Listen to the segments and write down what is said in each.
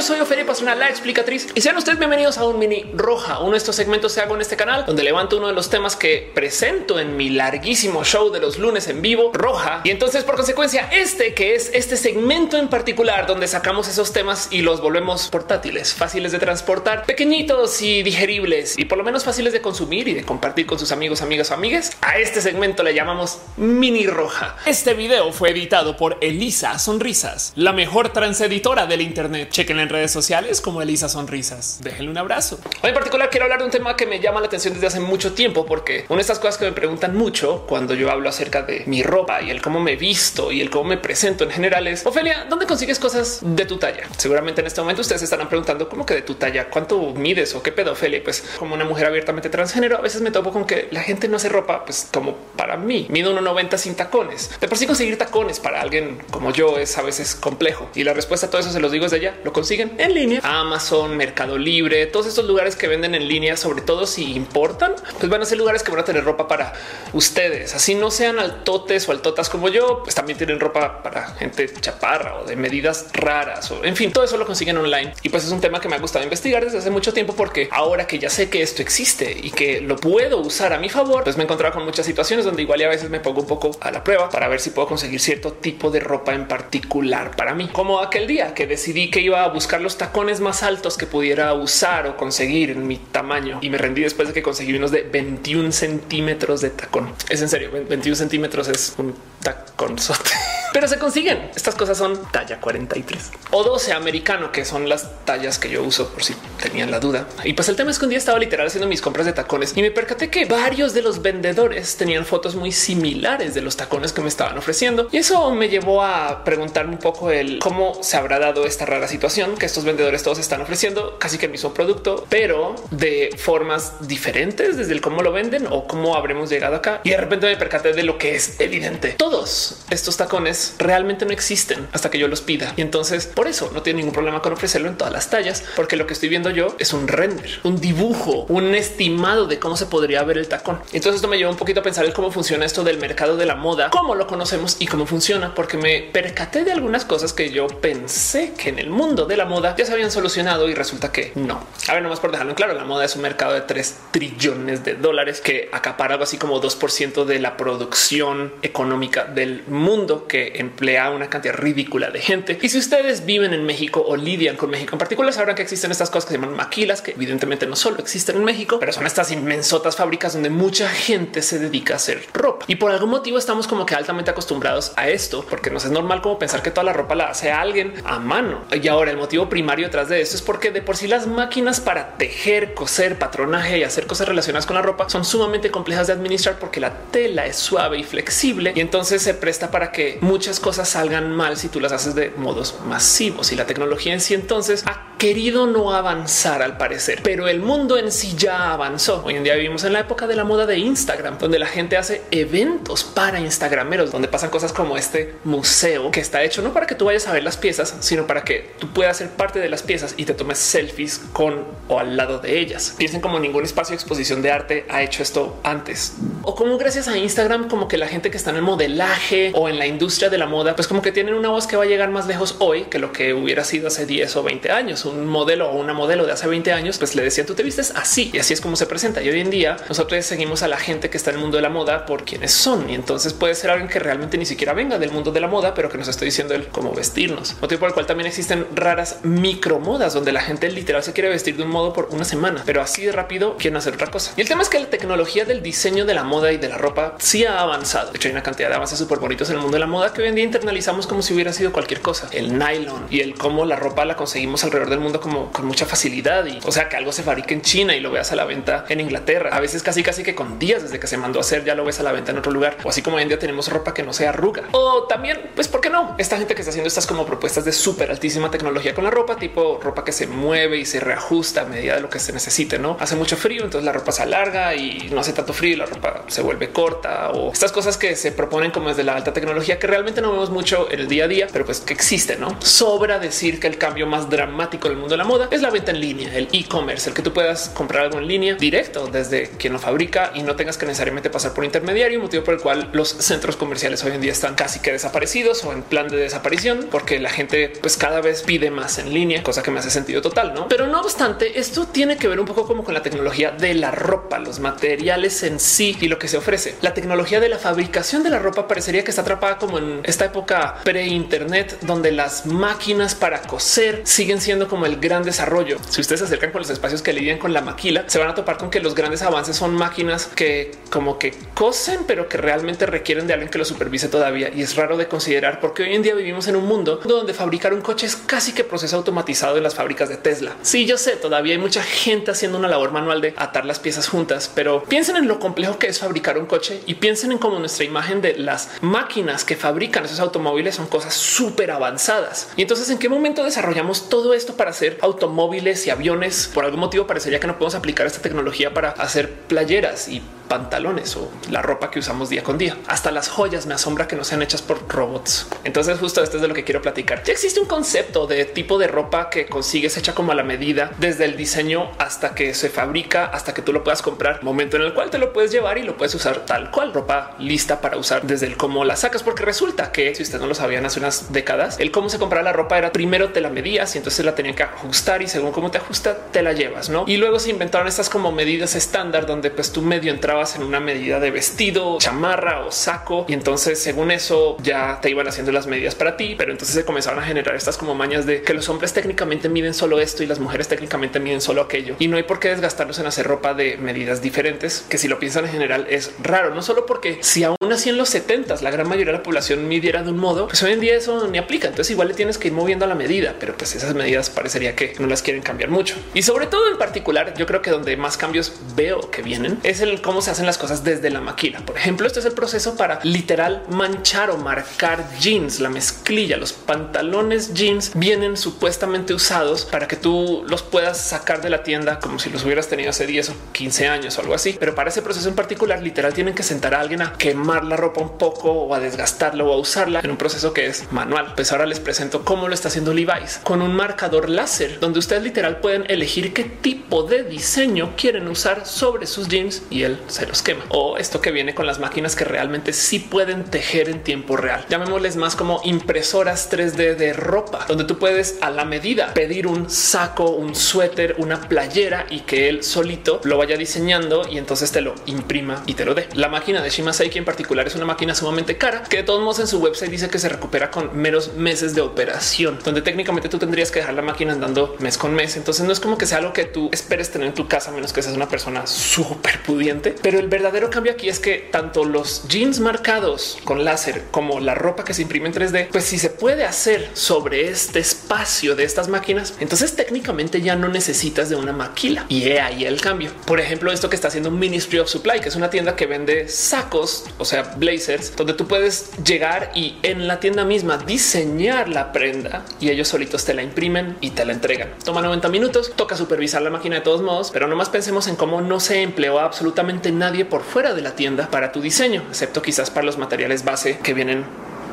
Yo soy Ofelia Pastrana, la explicatriz, y sean ustedes bienvenidos a un mini roja. Uno de estos segmentos se hago en este canal, donde levanto uno de los temas que presento en mi larguísimo show de los lunes en vivo, roja. Y entonces, por consecuencia, este que es este segmento en particular, donde sacamos esos temas y los volvemos portátiles, fáciles de transportar, pequeñitos y digeribles, y por lo menos fáciles de consumir y de compartir con sus amigos, amigas o amigues. A este segmento le llamamos mini roja. Este video fue editado por Elisa Sonrisas, la mejor transeditora del Internet. Chequen en redes sociales como Elisa Sonrisas. Déjenle un abrazo. Hoy en particular quiero hablar de un tema que me llama la atención desde hace mucho tiempo, porque una de estas cosas que me preguntan mucho cuando yo hablo acerca de mi ropa y el cómo me visto y el cómo me presento en general es Ofelia, ¿dónde consigues cosas de tu talla? Seguramente en este momento ustedes estarán preguntando cómo que de tu talla, cuánto mides o qué pedofilia. Pues como una mujer abiertamente transgénero, a veces me topo con que la gente no hace ropa, pues como para mí. Mido 1,90 sin tacones. De por sí conseguir tacones para alguien como yo es a veces complejo. Y la respuesta a todo eso se los digo desde ya. Lo en línea. Amazon, Mercado Libre, todos estos lugares que venden en línea, sobre todo si importan, pues van a ser lugares que van a tener ropa para ustedes. Así no sean altotes o altotas como yo, pues también tienen ropa para gente chaparra o de medidas raras o en fin, todo eso lo consiguen online. Y pues es un tema que me ha gustado investigar desde hace mucho tiempo porque ahora que ya sé que esto existe y que lo puedo usar a mi favor, pues me he encontrado con muchas situaciones donde igual y a veces me pongo un poco a la prueba para ver si puedo conseguir cierto tipo de ropa en particular para mí. Como aquel día que decidí que iba a buscar los tacones más altos que pudiera usar o conseguir en mi tamaño y me rendí después de que conseguí unos de 21 centímetros de tacón. Es en serio, 21 centímetros es un tacón pero se consiguen. Estas cosas son talla 43 o 12 americano, que son las tallas que yo uso por si tenían la duda. Y pues el tema es que un día estaba literal haciendo mis compras de tacones y me percaté que varios de los vendedores tenían fotos muy similares de los tacones que me estaban ofreciendo. Y eso me llevó a preguntarme un poco el cómo se habrá dado esta rara situación que estos vendedores todos están ofreciendo casi que el mismo producto, pero de formas diferentes desde el cómo lo venden o cómo habremos llegado acá. Y de repente me percaté de lo que es evidente. Todos estos tacones realmente no existen hasta que yo los pida. Y entonces por eso no tiene ningún problema con ofrecerlo en todas las tallas, porque lo que estoy viendo yo es un render, un dibujo, un estimado de cómo se podría ver el tacón. Entonces esto me lleva un poquito a pensar en cómo funciona esto del mercado de la moda, cómo lo conocemos y cómo funciona, porque me percaté de algunas cosas que yo pensé que en el mundo de la moda ya se habían solucionado y resulta que no. A ver, nomás por dejarlo en claro, la moda es un mercado de 3 trillones de dólares que acapara algo así como 2% de la producción económica del mundo que emplea una cantidad ridícula de gente. Y si ustedes viven en México o lidian con México en particular, sabrán que existen estas cosas que se llaman maquilas, que evidentemente no solo existen en México, pero son estas inmensotas fábricas donde mucha gente se dedica a hacer ropa. Y por algún motivo estamos como que altamente acostumbrados a esto, porque nos es normal como pensar que toda la ropa la hace alguien a mano. Y ahora el motivo primario detrás de esto es porque de por sí las máquinas para tejer, coser, patronaje y hacer cosas relacionadas con la ropa son sumamente complejas de administrar porque la tela es suave y flexible y entonces se presta para que muchas cosas salgan mal si tú las haces de modos masivos y la tecnología en sí entonces ha querido no avanzar al parecer, pero el mundo en sí ya avanzó. Hoy en día vivimos en la época de la moda de Instagram, donde la gente hace eventos para Instagrameros, donde pasan cosas como este museo que está hecho no para que tú vayas a ver las piezas, sino para que tú puedas ser parte de las piezas y te tomes selfies con o al lado de ellas. Piensen como ningún espacio de exposición de arte ha hecho esto antes o como gracias a Instagram, como que la gente que está en el modelaje o en la industria de la moda, pues como que tienen una voz que va a llegar más lejos hoy que lo que hubiera sido hace 10 o 20 años. Un modelo o una modelo de hace 20 años, pues le decían tú te vistes así y así es como se presenta. Y hoy en día nosotros seguimos a la gente que está en el mundo de la moda por quienes son. Y entonces puede ser alguien que realmente ni siquiera venga del mundo de la moda, pero que nos estoy diciendo el cómo vestirnos. Motivo por el cual también existen raras micromodas donde la gente literal se quiere vestir de un modo por una semana, pero así de rápido quieren hacer otra cosa. Y el tema es que la tecnología del diseño de la moda y de la ropa sí ha avanzado. De hecho, hay una cantidad de avances súper bonitos en el mundo de la moda que hoy en día internalizamos como si hubiera sido cualquier cosa. El nylon y el cómo la ropa la conseguimos alrededor del mundo como con mucha facilidad y o sea que algo se fabrica en China y lo veas a la venta en Inglaterra. A veces casi casi que con días desde que se mandó a hacer ya lo ves a la venta en otro lugar. O así como hoy en día tenemos ropa que no se arruga. O también, pues, ¿por qué no? Esta gente que está haciendo estas como propuestas de súper altísima tecnología con la ropa, tipo ropa que se mueve y se reajusta a medida de lo que se necesite, ¿no? Hace mucho frío, entonces la ropa se alarga y no hace tanto frío la ropa se vuelve corta o estas cosas que se proponen como desde la alta tecnología que realmente no vemos mucho en el día a día, pero pues que existe, no sobra decir que el cambio más dramático del mundo de la moda es la venta en línea, el e-commerce, el que tú puedas comprar algo en línea directo desde quien lo fabrica y no tengas que necesariamente pasar por intermediario, motivo por el cual los centros comerciales hoy en día están casi que desaparecidos o en plan de desaparición, porque la gente pues cada vez pide más en línea, cosa que me hace sentido total, no? Pero no obstante, esto tiene que ver un poco como con la tecnología de la ropa, los materiales en sí y lo que se ofrece. La tecnología de la fabricación de la ropa parecería que está atrapada como en esta época pre-internet, donde las máquinas para coser siguen siendo como el gran desarrollo. Si ustedes se acercan con los espacios que lidian con la maquila, se van a topar con que los grandes avances son máquinas que como que cosen, pero que realmente requieren de alguien que lo supervise todavía. Y es raro de considerar porque hoy en día vivimos en un mundo donde fabricar un coche es casi que proceso automatizado en las fábricas de Tesla. Sí, yo sé, todavía hay mucha gente haciendo una labor manual de atar las piezas juntas, pero piensen en lo complejo que es fabricar un coche y piensen en cómo nuestra imagen de las máquinas que fabrican esos automóviles son cosas súper avanzadas. Y entonces, ¿en qué momento desarrollamos todo esto para hacer automóviles y aviones? Por algún motivo parecería que no podemos aplicar esta tecnología para hacer playeras y pantalones o la ropa que usamos día con día. Hasta las joyas me asombra que no sean hechas por robots. Entonces justo esto es de lo que quiero platicar. Ya existe un concepto de tipo de ropa que consigues hecha como a la medida desde el diseño hasta que se fabrica, hasta que tú lo puedas comprar, momento en el cual te lo puedes llevar y lo puedes usar tal cual, ropa lista para usar desde el cómo la sacas, porque resulta que si ustedes no lo sabían hace unas décadas, el cómo se compraba la ropa era primero te la medías y entonces la tenían que ajustar y según cómo te ajusta te la llevas, ¿no? Y luego se inventaron estas como medidas estándar donde pues tú medio entraba en una medida de vestido, chamarra o saco. Y entonces, según eso, ya te iban haciendo las medidas para ti. Pero entonces se comenzaron a generar estas como mañas de que los hombres técnicamente miden solo esto y las mujeres técnicamente miden solo aquello. Y no hay por qué desgastarlos en hacer ropa de medidas diferentes, que si lo piensan en general es raro, no solo porque si aún así en los 70 la gran mayoría de la población midiera de un modo, pues hoy en día eso ni aplica. Entonces igual le tienes que ir moviendo a la medida, pero pues esas medidas parecería que no las quieren cambiar mucho. Y sobre todo en particular, yo creo que donde más cambios veo que vienen es el cómo se hacen las cosas desde la máquina. Por ejemplo, este es el proceso para literal manchar o marcar jeans, la mezclilla, los pantalones jeans vienen supuestamente usados para que tú los puedas sacar de la tienda como si los hubieras tenido hace 10 o 15 años o algo así. Pero para ese proceso en particular, literal tienen que sentar a alguien a quemar la ropa un poco o a desgastarla o a usarla en un proceso que es manual. Pues ahora les presento cómo lo está haciendo Levi's con un marcador láser donde ustedes literal pueden elegir qué tipo de diseño quieren usar sobre sus jeans y él se los quema o esto que viene con las máquinas que realmente sí pueden tejer en tiempo real. Llamémosles más como impresoras 3D de ropa, donde tú puedes a la medida pedir un saco, un suéter, una playera y que él solito lo vaya diseñando y entonces te lo imprima y te lo dé. La máquina de Shima Seiki en particular es una máquina sumamente cara que de todos modos en su website dice que se recupera con menos meses de operación, donde técnicamente tú tendrías que dejar la máquina andando mes con mes. Entonces no es como que sea algo que tú esperes tener en tu casa, menos que seas una persona súper pudiente, pero el verdadero cambio aquí es que tanto los jeans marcados con láser como la ropa que se imprime en 3D, pues si se puede hacer sobre este espacio de estas máquinas, entonces técnicamente ya no necesitas de una maquila y ahí el cambio. Por ejemplo, esto que está haciendo Ministry of Supply, que es una tienda que vende sacos, o sea, blazers, donde tú puedes llegar y en la tienda misma diseñar la prenda y ellos solitos te la imprimen y te la entregan. Toma 90 minutos, toca supervisar la máquina de todos modos, pero nomás pensemos en cómo no se empleó absolutamente nadie por fuera de la tienda para tu diseño, excepto quizás para los materiales base que vienen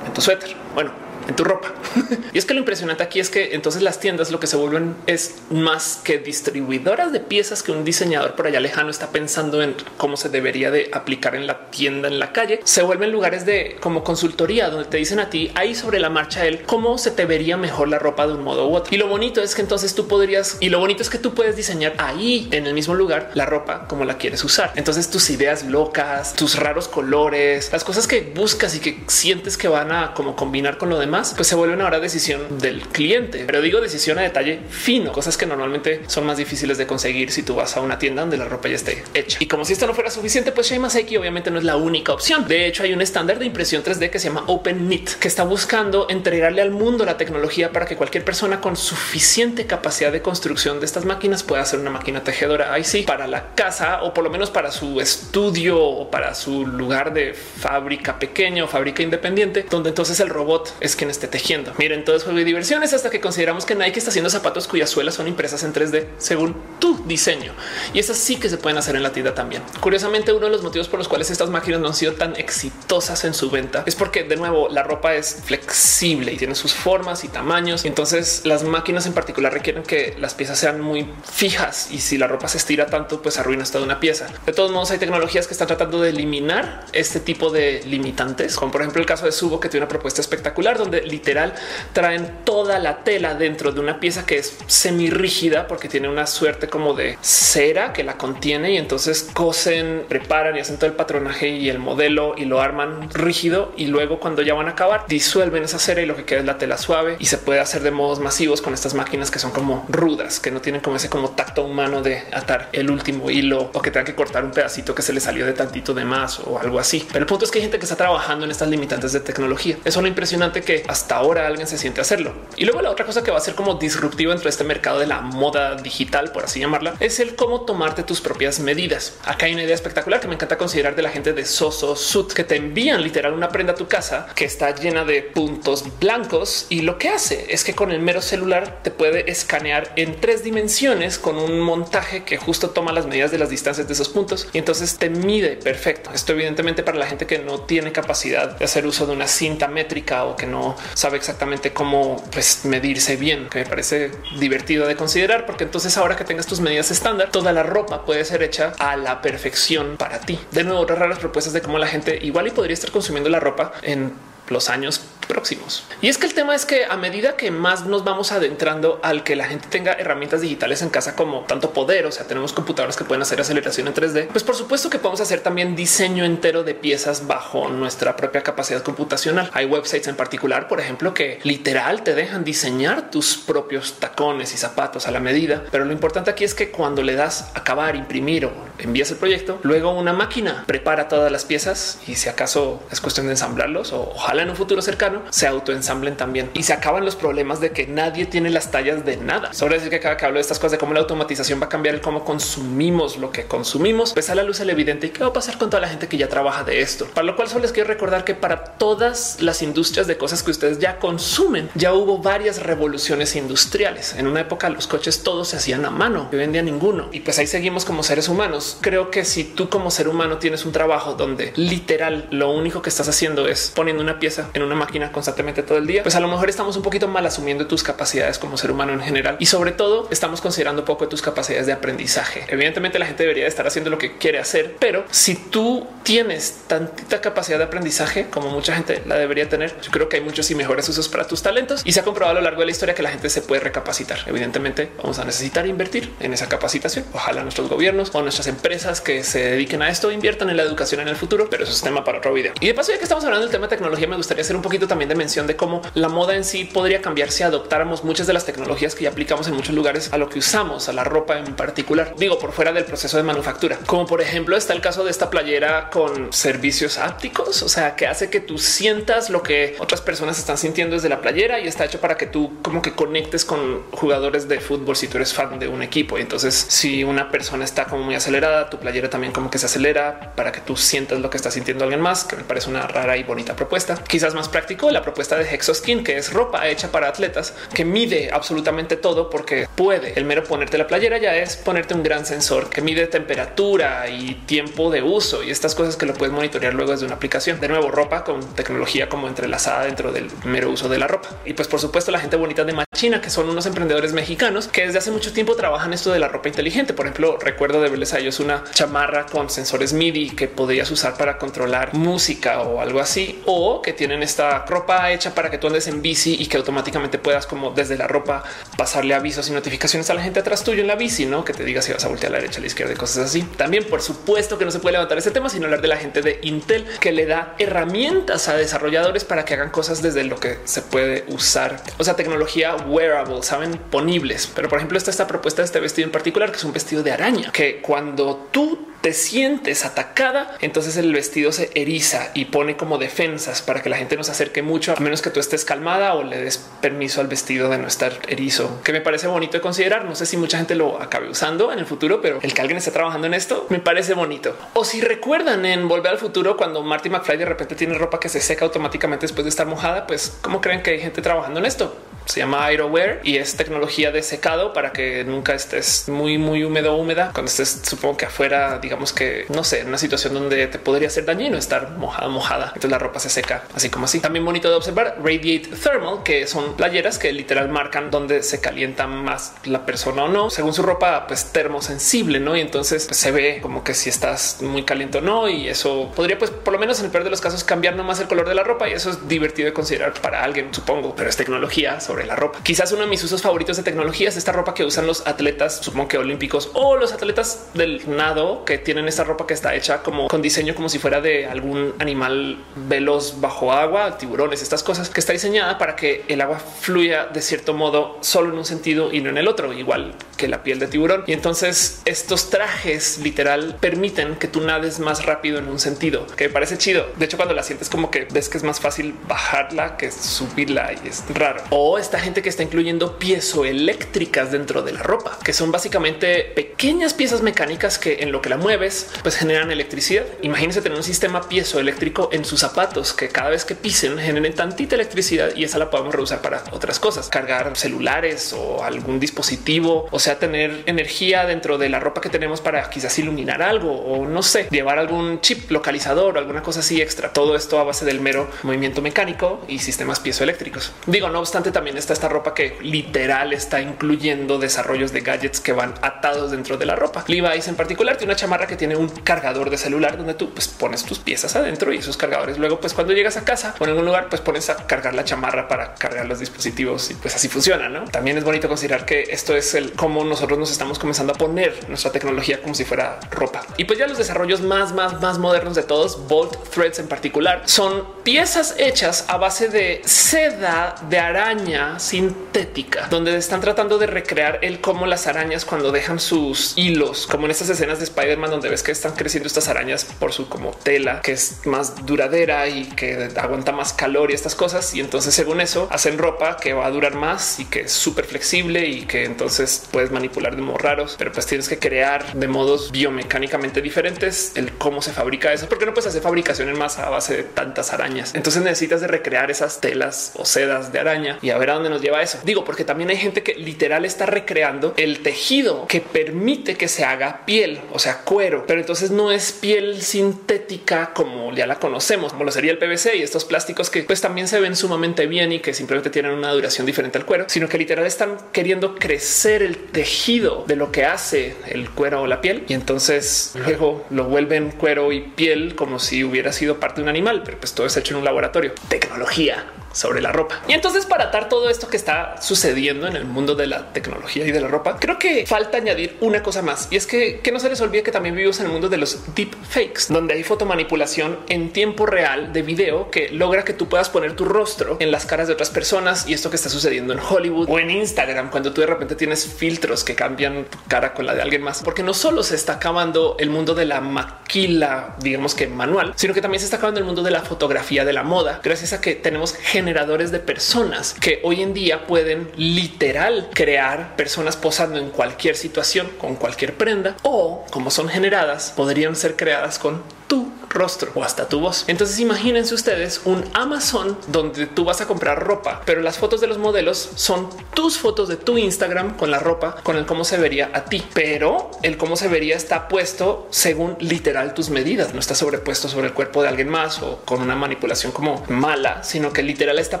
en tu suéter. Bueno, en tu ropa. y es que lo impresionante aquí es que entonces las tiendas lo que se vuelven es más que distribuidoras de piezas que un diseñador por allá lejano está pensando en cómo se debería de aplicar en la tienda en la calle. Se vuelven lugares de como consultoría donde te dicen a ti ahí sobre la marcha él cómo se te vería mejor la ropa de un modo u otro. Y lo bonito es que entonces tú podrías y lo bonito es que tú puedes diseñar ahí en el mismo lugar la ropa como la quieres usar. Entonces tus ideas locas, tus raros colores, las cosas que buscas y que sientes que van a como combinar con lo demás pues se vuelve ahora decisión del cliente. Pero digo decisión a detalle fino, cosas que normalmente son más difíciles de conseguir si tú vas a una tienda donde la ropa ya esté hecha. Y como si esto no fuera suficiente, pues Shima Seiki obviamente no es la única opción. De hecho, hay un estándar de impresión 3D que se llama OpenKnit, que está buscando entregarle al mundo la tecnología para que cualquier persona con suficiente capacidad de construcción de estas máquinas pueda hacer una máquina tejedora. Ahí sí, para la casa o por lo menos para su estudio o para su lugar de fábrica pequeña o fábrica independiente, donde entonces el robot es que esté tejiendo. Miren, todo es juego y diversiones hasta que consideramos que Nike está haciendo zapatos cuyas suelas son impresas en 3D según tu diseño. Y esas sí que se pueden hacer en la tienda también. Curiosamente, uno de los motivos por los cuales estas máquinas no han sido tan exitosas en su venta es porque de nuevo la ropa es flexible y tiene sus formas y tamaños. Entonces las máquinas en particular requieren que las piezas sean muy fijas y si la ropa se estira tanto, pues arruinas toda una pieza. De todos modos, hay tecnologías que están tratando de eliminar este tipo de limitantes, como por ejemplo el caso de Subo, que tiene una propuesta espectacular donde literal traen toda la tela dentro de una pieza que es semi rígida porque tiene una suerte como de cera que la contiene y entonces cosen, preparan y hacen todo el patronaje y el modelo y lo arman rígido y luego cuando ya van a acabar disuelven esa cera y lo que queda es la tela suave y se puede hacer de modos masivos con estas máquinas que son como rudas, que no tienen como ese como tacto humano de atar el último hilo o que tengan que cortar un pedacito que se le salió de tantito de más o algo así. Pero el punto es que hay gente que está trabajando en estas limitantes de tecnología. Es lo impresionante que hasta ahora alguien se siente hacerlo. Y luego la otra cosa que va a ser como disruptiva dentro de este mercado de la moda digital, por así llamarla, es el cómo tomarte tus propias medidas. Acá hay una idea espectacular que me encanta considerar de la gente de Soso Suit, que te envían literal una prenda a tu casa que está llena de puntos blancos y lo que hace es que con el mero celular te puede escanear en tres dimensiones con un montaje que justo toma las medidas de las distancias de esos puntos y entonces te mide perfecto. Esto evidentemente para la gente que no tiene capacidad de hacer uso de una cinta métrica o que no sabe exactamente cómo pues, medirse bien, que me parece divertido de considerar, porque entonces ahora que tengas tus medidas estándar, toda la ropa puede ser hecha a la perfección para ti. De nuevo, otras raras propuestas de cómo la gente igual y podría estar consumiendo la ropa en los años próximos. Y es que el tema es que a medida que más nos vamos adentrando al que la gente tenga herramientas digitales en casa como tanto poder, o sea, tenemos computadoras que pueden hacer aceleración en 3D, pues por supuesto que podemos hacer también diseño entero de piezas bajo nuestra propia capacidad computacional. Hay websites en particular, por ejemplo, que literal te dejan diseñar tus propios tacones y zapatos a la medida. Pero lo importante aquí es que cuando le das acabar, imprimir o envías el proyecto, luego una máquina prepara todas las piezas y si acaso es cuestión de ensamblarlos o ojalá en un futuro cercano se autoensamblen también y se acaban los problemas de que nadie tiene las tallas de nada. Sobre decir que cada que hablo de estas cosas de cómo la automatización va a cambiar el cómo consumimos lo que consumimos, pues a la luz el evidente y qué va a pasar con toda la gente que ya trabaja de esto. Para lo cual solo les quiero recordar que para todas las industrias de cosas que ustedes ya consumen, ya hubo varias revoluciones industriales. En una época los coches todos se hacían a mano, que vendía ninguno. Y pues ahí seguimos como seres humanos. Creo que si tú como ser humano tienes un trabajo donde literal lo único que estás haciendo es poniendo una pieza en una máquina constantemente todo el día, pues a lo mejor estamos un poquito mal asumiendo tus capacidades como ser humano en general y sobre todo estamos considerando poco tus capacidades de aprendizaje. Evidentemente la gente debería estar haciendo lo que quiere hacer, pero si tú tienes tantita capacidad de aprendizaje como mucha gente la debería tener, yo creo que hay muchos y mejores usos para tus talentos y se ha comprobado a lo largo de la historia que la gente se puede recapacitar. Evidentemente vamos a necesitar invertir en esa capacitación. Ojalá nuestros gobiernos o nuestras empresas que se dediquen a esto inviertan en la educación en el futuro, pero eso es tema para otro video. Y de paso, ya que estamos hablando del tema de tecnología, me gustaría hacer un poquito también de mención de cómo la moda en sí podría cambiar si adoptáramos muchas de las tecnologías que ya aplicamos en muchos lugares a lo que usamos, a la ropa en particular. Digo, por fuera del proceso de manufactura, como por ejemplo está el caso de esta playera con servicios ápticos, o sea, que hace que tú sientas lo que otras personas están sintiendo desde la playera y está hecho para que tú como que conectes con jugadores de fútbol si tú eres fan de un equipo. Y entonces, si una persona está como muy acelerada, tu playera también como que se acelera para que tú sientas lo que está sintiendo alguien más, que me parece una rara y bonita propuesta. Quizás más práctico la propuesta de Hexoskin, que es ropa hecha para atletas que mide absolutamente todo porque puede. El mero ponerte la playera ya es ponerte un gran sensor que mide temperatura y tiempo de uso y estas cosas que lo puedes monitorear luego desde una aplicación. De nuevo, ropa con tecnología como entrelazada dentro del mero uso de la ropa. Y pues por supuesto la gente bonita de Machina, que son unos emprendedores mexicanos que desde hace mucho tiempo trabajan esto de la ropa inteligente. Por ejemplo, recuerdo de verles a ellos una chamarra con sensores MIDI que podías usar para controlar música o algo así, o que tienen esta ropa hecha para que tú andes en bici y que automáticamente puedas como desde la ropa pasarle avisos y notificaciones a la gente atrás tuyo en la bici, no que te diga si vas a voltear a la derecha, a la izquierda y cosas así. También, por supuesto, que no se puede levantar ese tema sin hablar de la gente de Intel que le da herramientas a desarrolladores para que hagan cosas desde lo que se puede usar. O sea, tecnología wearable, saben, ponibles. Pero por ejemplo, está esta propuesta de este vestido en particular, que es un vestido de araña, que cuando tú te sientes atacada, entonces el vestido se eriza y pone como defensas para que la gente no se acerque mucho, a menos que tú estés calmada o le des permiso al vestido de no estar erizo, que me parece bonito de considerar. No sé si mucha gente lo acabe usando en el futuro, pero el que alguien esté trabajando en esto me parece bonito. O si recuerdan en Volver al Futuro, cuando Marty McFly de repente tiene ropa que se seca automáticamente después de estar mojada, pues cómo creen que hay gente trabajando en esto? se llama Aeroware y es tecnología de secado para que nunca estés muy, muy húmedo, húmeda cuando estés, supongo que afuera, digamos que no sé, en una situación donde te podría ser dañino estar mojada, mojada. Entonces la ropa se seca así como así. También bonito de observar Radiate Thermal, que son playeras que literal marcan donde se calienta más la persona o no, según su ropa, pues termosensible, no? Y entonces pues, se ve como que si estás muy caliente o no. Y eso podría, pues, por lo menos en el peor de los casos, cambiar nomás el color de la ropa. Y eso es divertido de considerar para alguien, supongo, pero es tecnología sobre la ropa. Quizás uno de mis usos favoritos de tecnología es esta ropa que usan los atletas, supongo que olímpicos o los atletas del nado que tienen esta ropa que está hecha como con diseño como si fuera de algún animal veloz bajo agua, tiburones, estas cosas que está diseñada para que el agua fluya de cierto modo solo en un sentido y no en el otro, igual que la piel de tiburón. Y entonces estos trajes literal permiten que tú nades más rápido en un sentido que me parece chido. De hecho, cuando la sientes como que ves que es más fácil bajarla que subirla y es raro. O esta gente que está incluyendo piezoeléctricas dentro de la ropa, que son básicamente pequeñas piezas mecánicas que en lo que la mueves, pues generan electricidad. Imagínense tener un sistema piezoeléctrico en sus zapatos que cada vez que pisen generen tantita electricidad y esa la podemos reusar para otras cosas, cargar celulares o algún dispositivo, o sea, tener energía dentro de la ropa que tenemos para quizás iluminar algo o no sé, llevar algún chip localizador o alguna cosa así extra. Todo esto a base del mero movimiento mecánico y sistemas piezoeléctricos. Digo, no obstante, también está esta ropa que literal está incluyendo desarrollos de gadgets que van atados dentro de la ropa. Levi's en particular tiene una chamarra que tiene un cargador de celular donde tú pues, pones tus piezas adentro y esos cargadores luego pues cuando llegas a casa o en algún lugar pues pones a cargar la chamarra para cargar los dispositivos y pues así funciona. ¿no? También es bonito considerar que esto es el cómo nosotros nos estamos comenzando a poner nuestra tecnología como si fuera ropa. Y pues ya los desarrollos más, más, más modernos de todos, Bolt Threads en particular, son piezas hechas a base de seda de araña sintética, donde están tratando de recrear el cómo las arañas cuando dejan sus hilos, como en estas escenas de Spider-Man donde ves que están creciendo estas arañas por su como tela que es más duradera y que aguanta más calor y estas cosas. Y entonces según eso hacen ropa que va a durar más y que es súper flexible y que entonces puedes manipular de modos raros, pero pues tienes que crear de modos biomecánicamente diferentes el cómo se fabrica eso, porque no puedes hacer fabricación en masa a base de tantas arañas. Entonces necesitas de recrear esas telas o sedas de araña y a ver a dónde nos lleva eso. Digo, porque también hay gente que literal está recreando el tejido que permite que se haga piel, o sea, pero entonces no es piel sintética como ya la conocemos, como lo sería el PVC y estos plásticos que pues también se ven sumamente bien y que simplemente tienen una duración diferente al cuero, sino que literal están queriendo crecer el tejido de lo que hace el cuero o la piel y entonces luego lo vuelven cuero y piel como si hubiera sido parte de un animal, pero pues todo es hecho en un laboratorio. Tecnología sobre la ropa. Y entonces para atar todo esto que está sucediendo en el mundo de la tecnología y de la ropa, creo que falta añadir una cosa más y es que, que no se les olvide que también vivimos en el mundo de los deep fakes, donde hay fotomanipulación en tiempo real de video que logra que tú puedas poner tu rostro en las caras de otras personas y esto que está sucediendo en Hollywood o en Instagram cuando tú de repente tienes filtros que cambian cara con la de alguien más, porque no solo se está acabando el mundo de la maquila, digamos que manual, sino que también se está acabando el mundo de la fotografía de la moda, gracias a que tenemos generadores de personas que hoy en día pueden literal crear personas posando en cualquier situación con cualquier prenda o como son generadas podrían ser creadas con tu rostro o hasta tu voz. Entonces imagínense ustedes un Amazon donde tú vas a comprar ropa, pero las fotos de los modelos son tus fotos de tu Instagram con la ropa, con el cómo se vería a ti, pero el cómo se vería está puesto según literal tus medidas, no está sobrepuesto sobre el cuerpo de alguien más o con una manipulación como mala, sino que literal está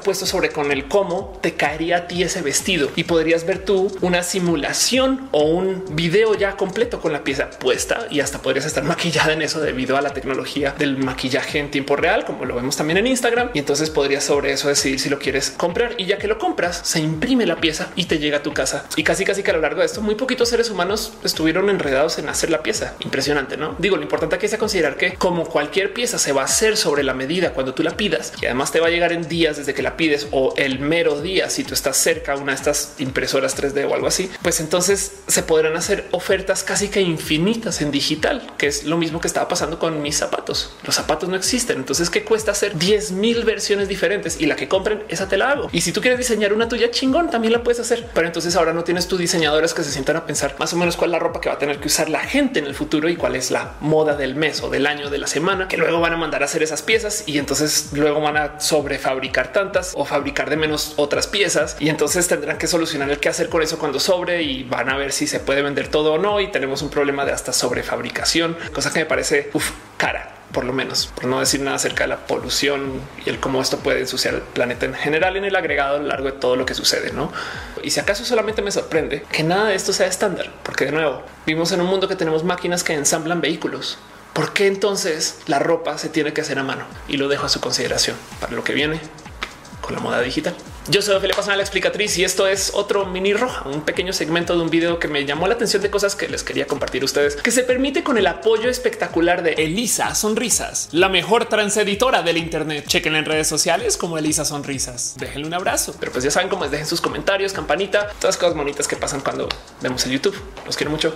puesto sobre con el cómo te caería a ti ese vestido y podrías ver tú una simulación o un video ya completo con la pieza puesta y hasta podrías estar maquillada en eso debido a la tecnología del maquillaje en tiempo real, como lo vemos también en Instagram. Y entonces podrías sobre eso decidir si lo quieres comprar. Y ya que lo compras, se imprime la pieza y te llega a tu casa. Y casi casi que a lo largo de esto, muy poquitos seres humanos estuvieron enredados en hacer la pieza. Impresionante, ¿no? Digo, lo importante aquí es considerar que como cualquier pieza se va a hacer sobre la medida cuando tú la pidas y además te va a llegar en días desde que la pides o el mero día si tú estás cerca a una de estas impresoras 3D o algo así, pues entonces se podrán hacer ofertas casi que infinitas en digital, que es lo mismo que estaba pasando con mis zapatos. Los zapatos no existen. Entonces, ¿qué cuesta hacer 10 mil versiones diferentes? Y la que compren, esa te la hago. Y si tú quieres diseñar una tuya chingón, también la puedes hacer. Pero entonces ahora no tienes tus diseñadores que se sientan a pensar más o menos cuál es la ropa que va a tener que usar la gente en el futuro y cuál es la moda del mes o del año de la semana, que luego van a mandar a hacer esas piezas y entonces luego van a sobrefabricar tantas o fabricar de menos otras piezas y entonces tendrán que solucionar el qué hacer con eso cuando sobre y van a ver si se puede vender todo o no y tenemos un problema de hasta sobrefabricación, cosa que me parece cara por lo menos, por no decir nada acerca de la polución y el cómo esto puede ensuciar el planeta en general en el agregado a lo largo de todo lo que sucede, ¿no? Y si acaso solamente me sorprende que nada de esto sea estándar, porque de nuevo, vivimos en un mundo que tenemos máquinas que ensamblan vehículos. ¿Por qué entonces la ropa se tiene que hacer a mano? Y lo dejo a su consideración para lo que viene con la moda digital. Yo soy Ophelia Pasana, la explicatriz, y esto es otro mini roja, un pequeño segmento de un video que me llamó la atención de cosas que les quería compartir a ustedes, que se permite con el apoyo espectacular de Elisa Sonrisas, la mejor transeditora del Internet. Chequen en redes sociales como Elisa Sonrisas. Déjenle un abrazo, pero pues ya saben cómo es. Dejen sus comentarios, campanita, todas las cosas bonitas que pasan cuando vemos el YouTube. Los quiero mucho.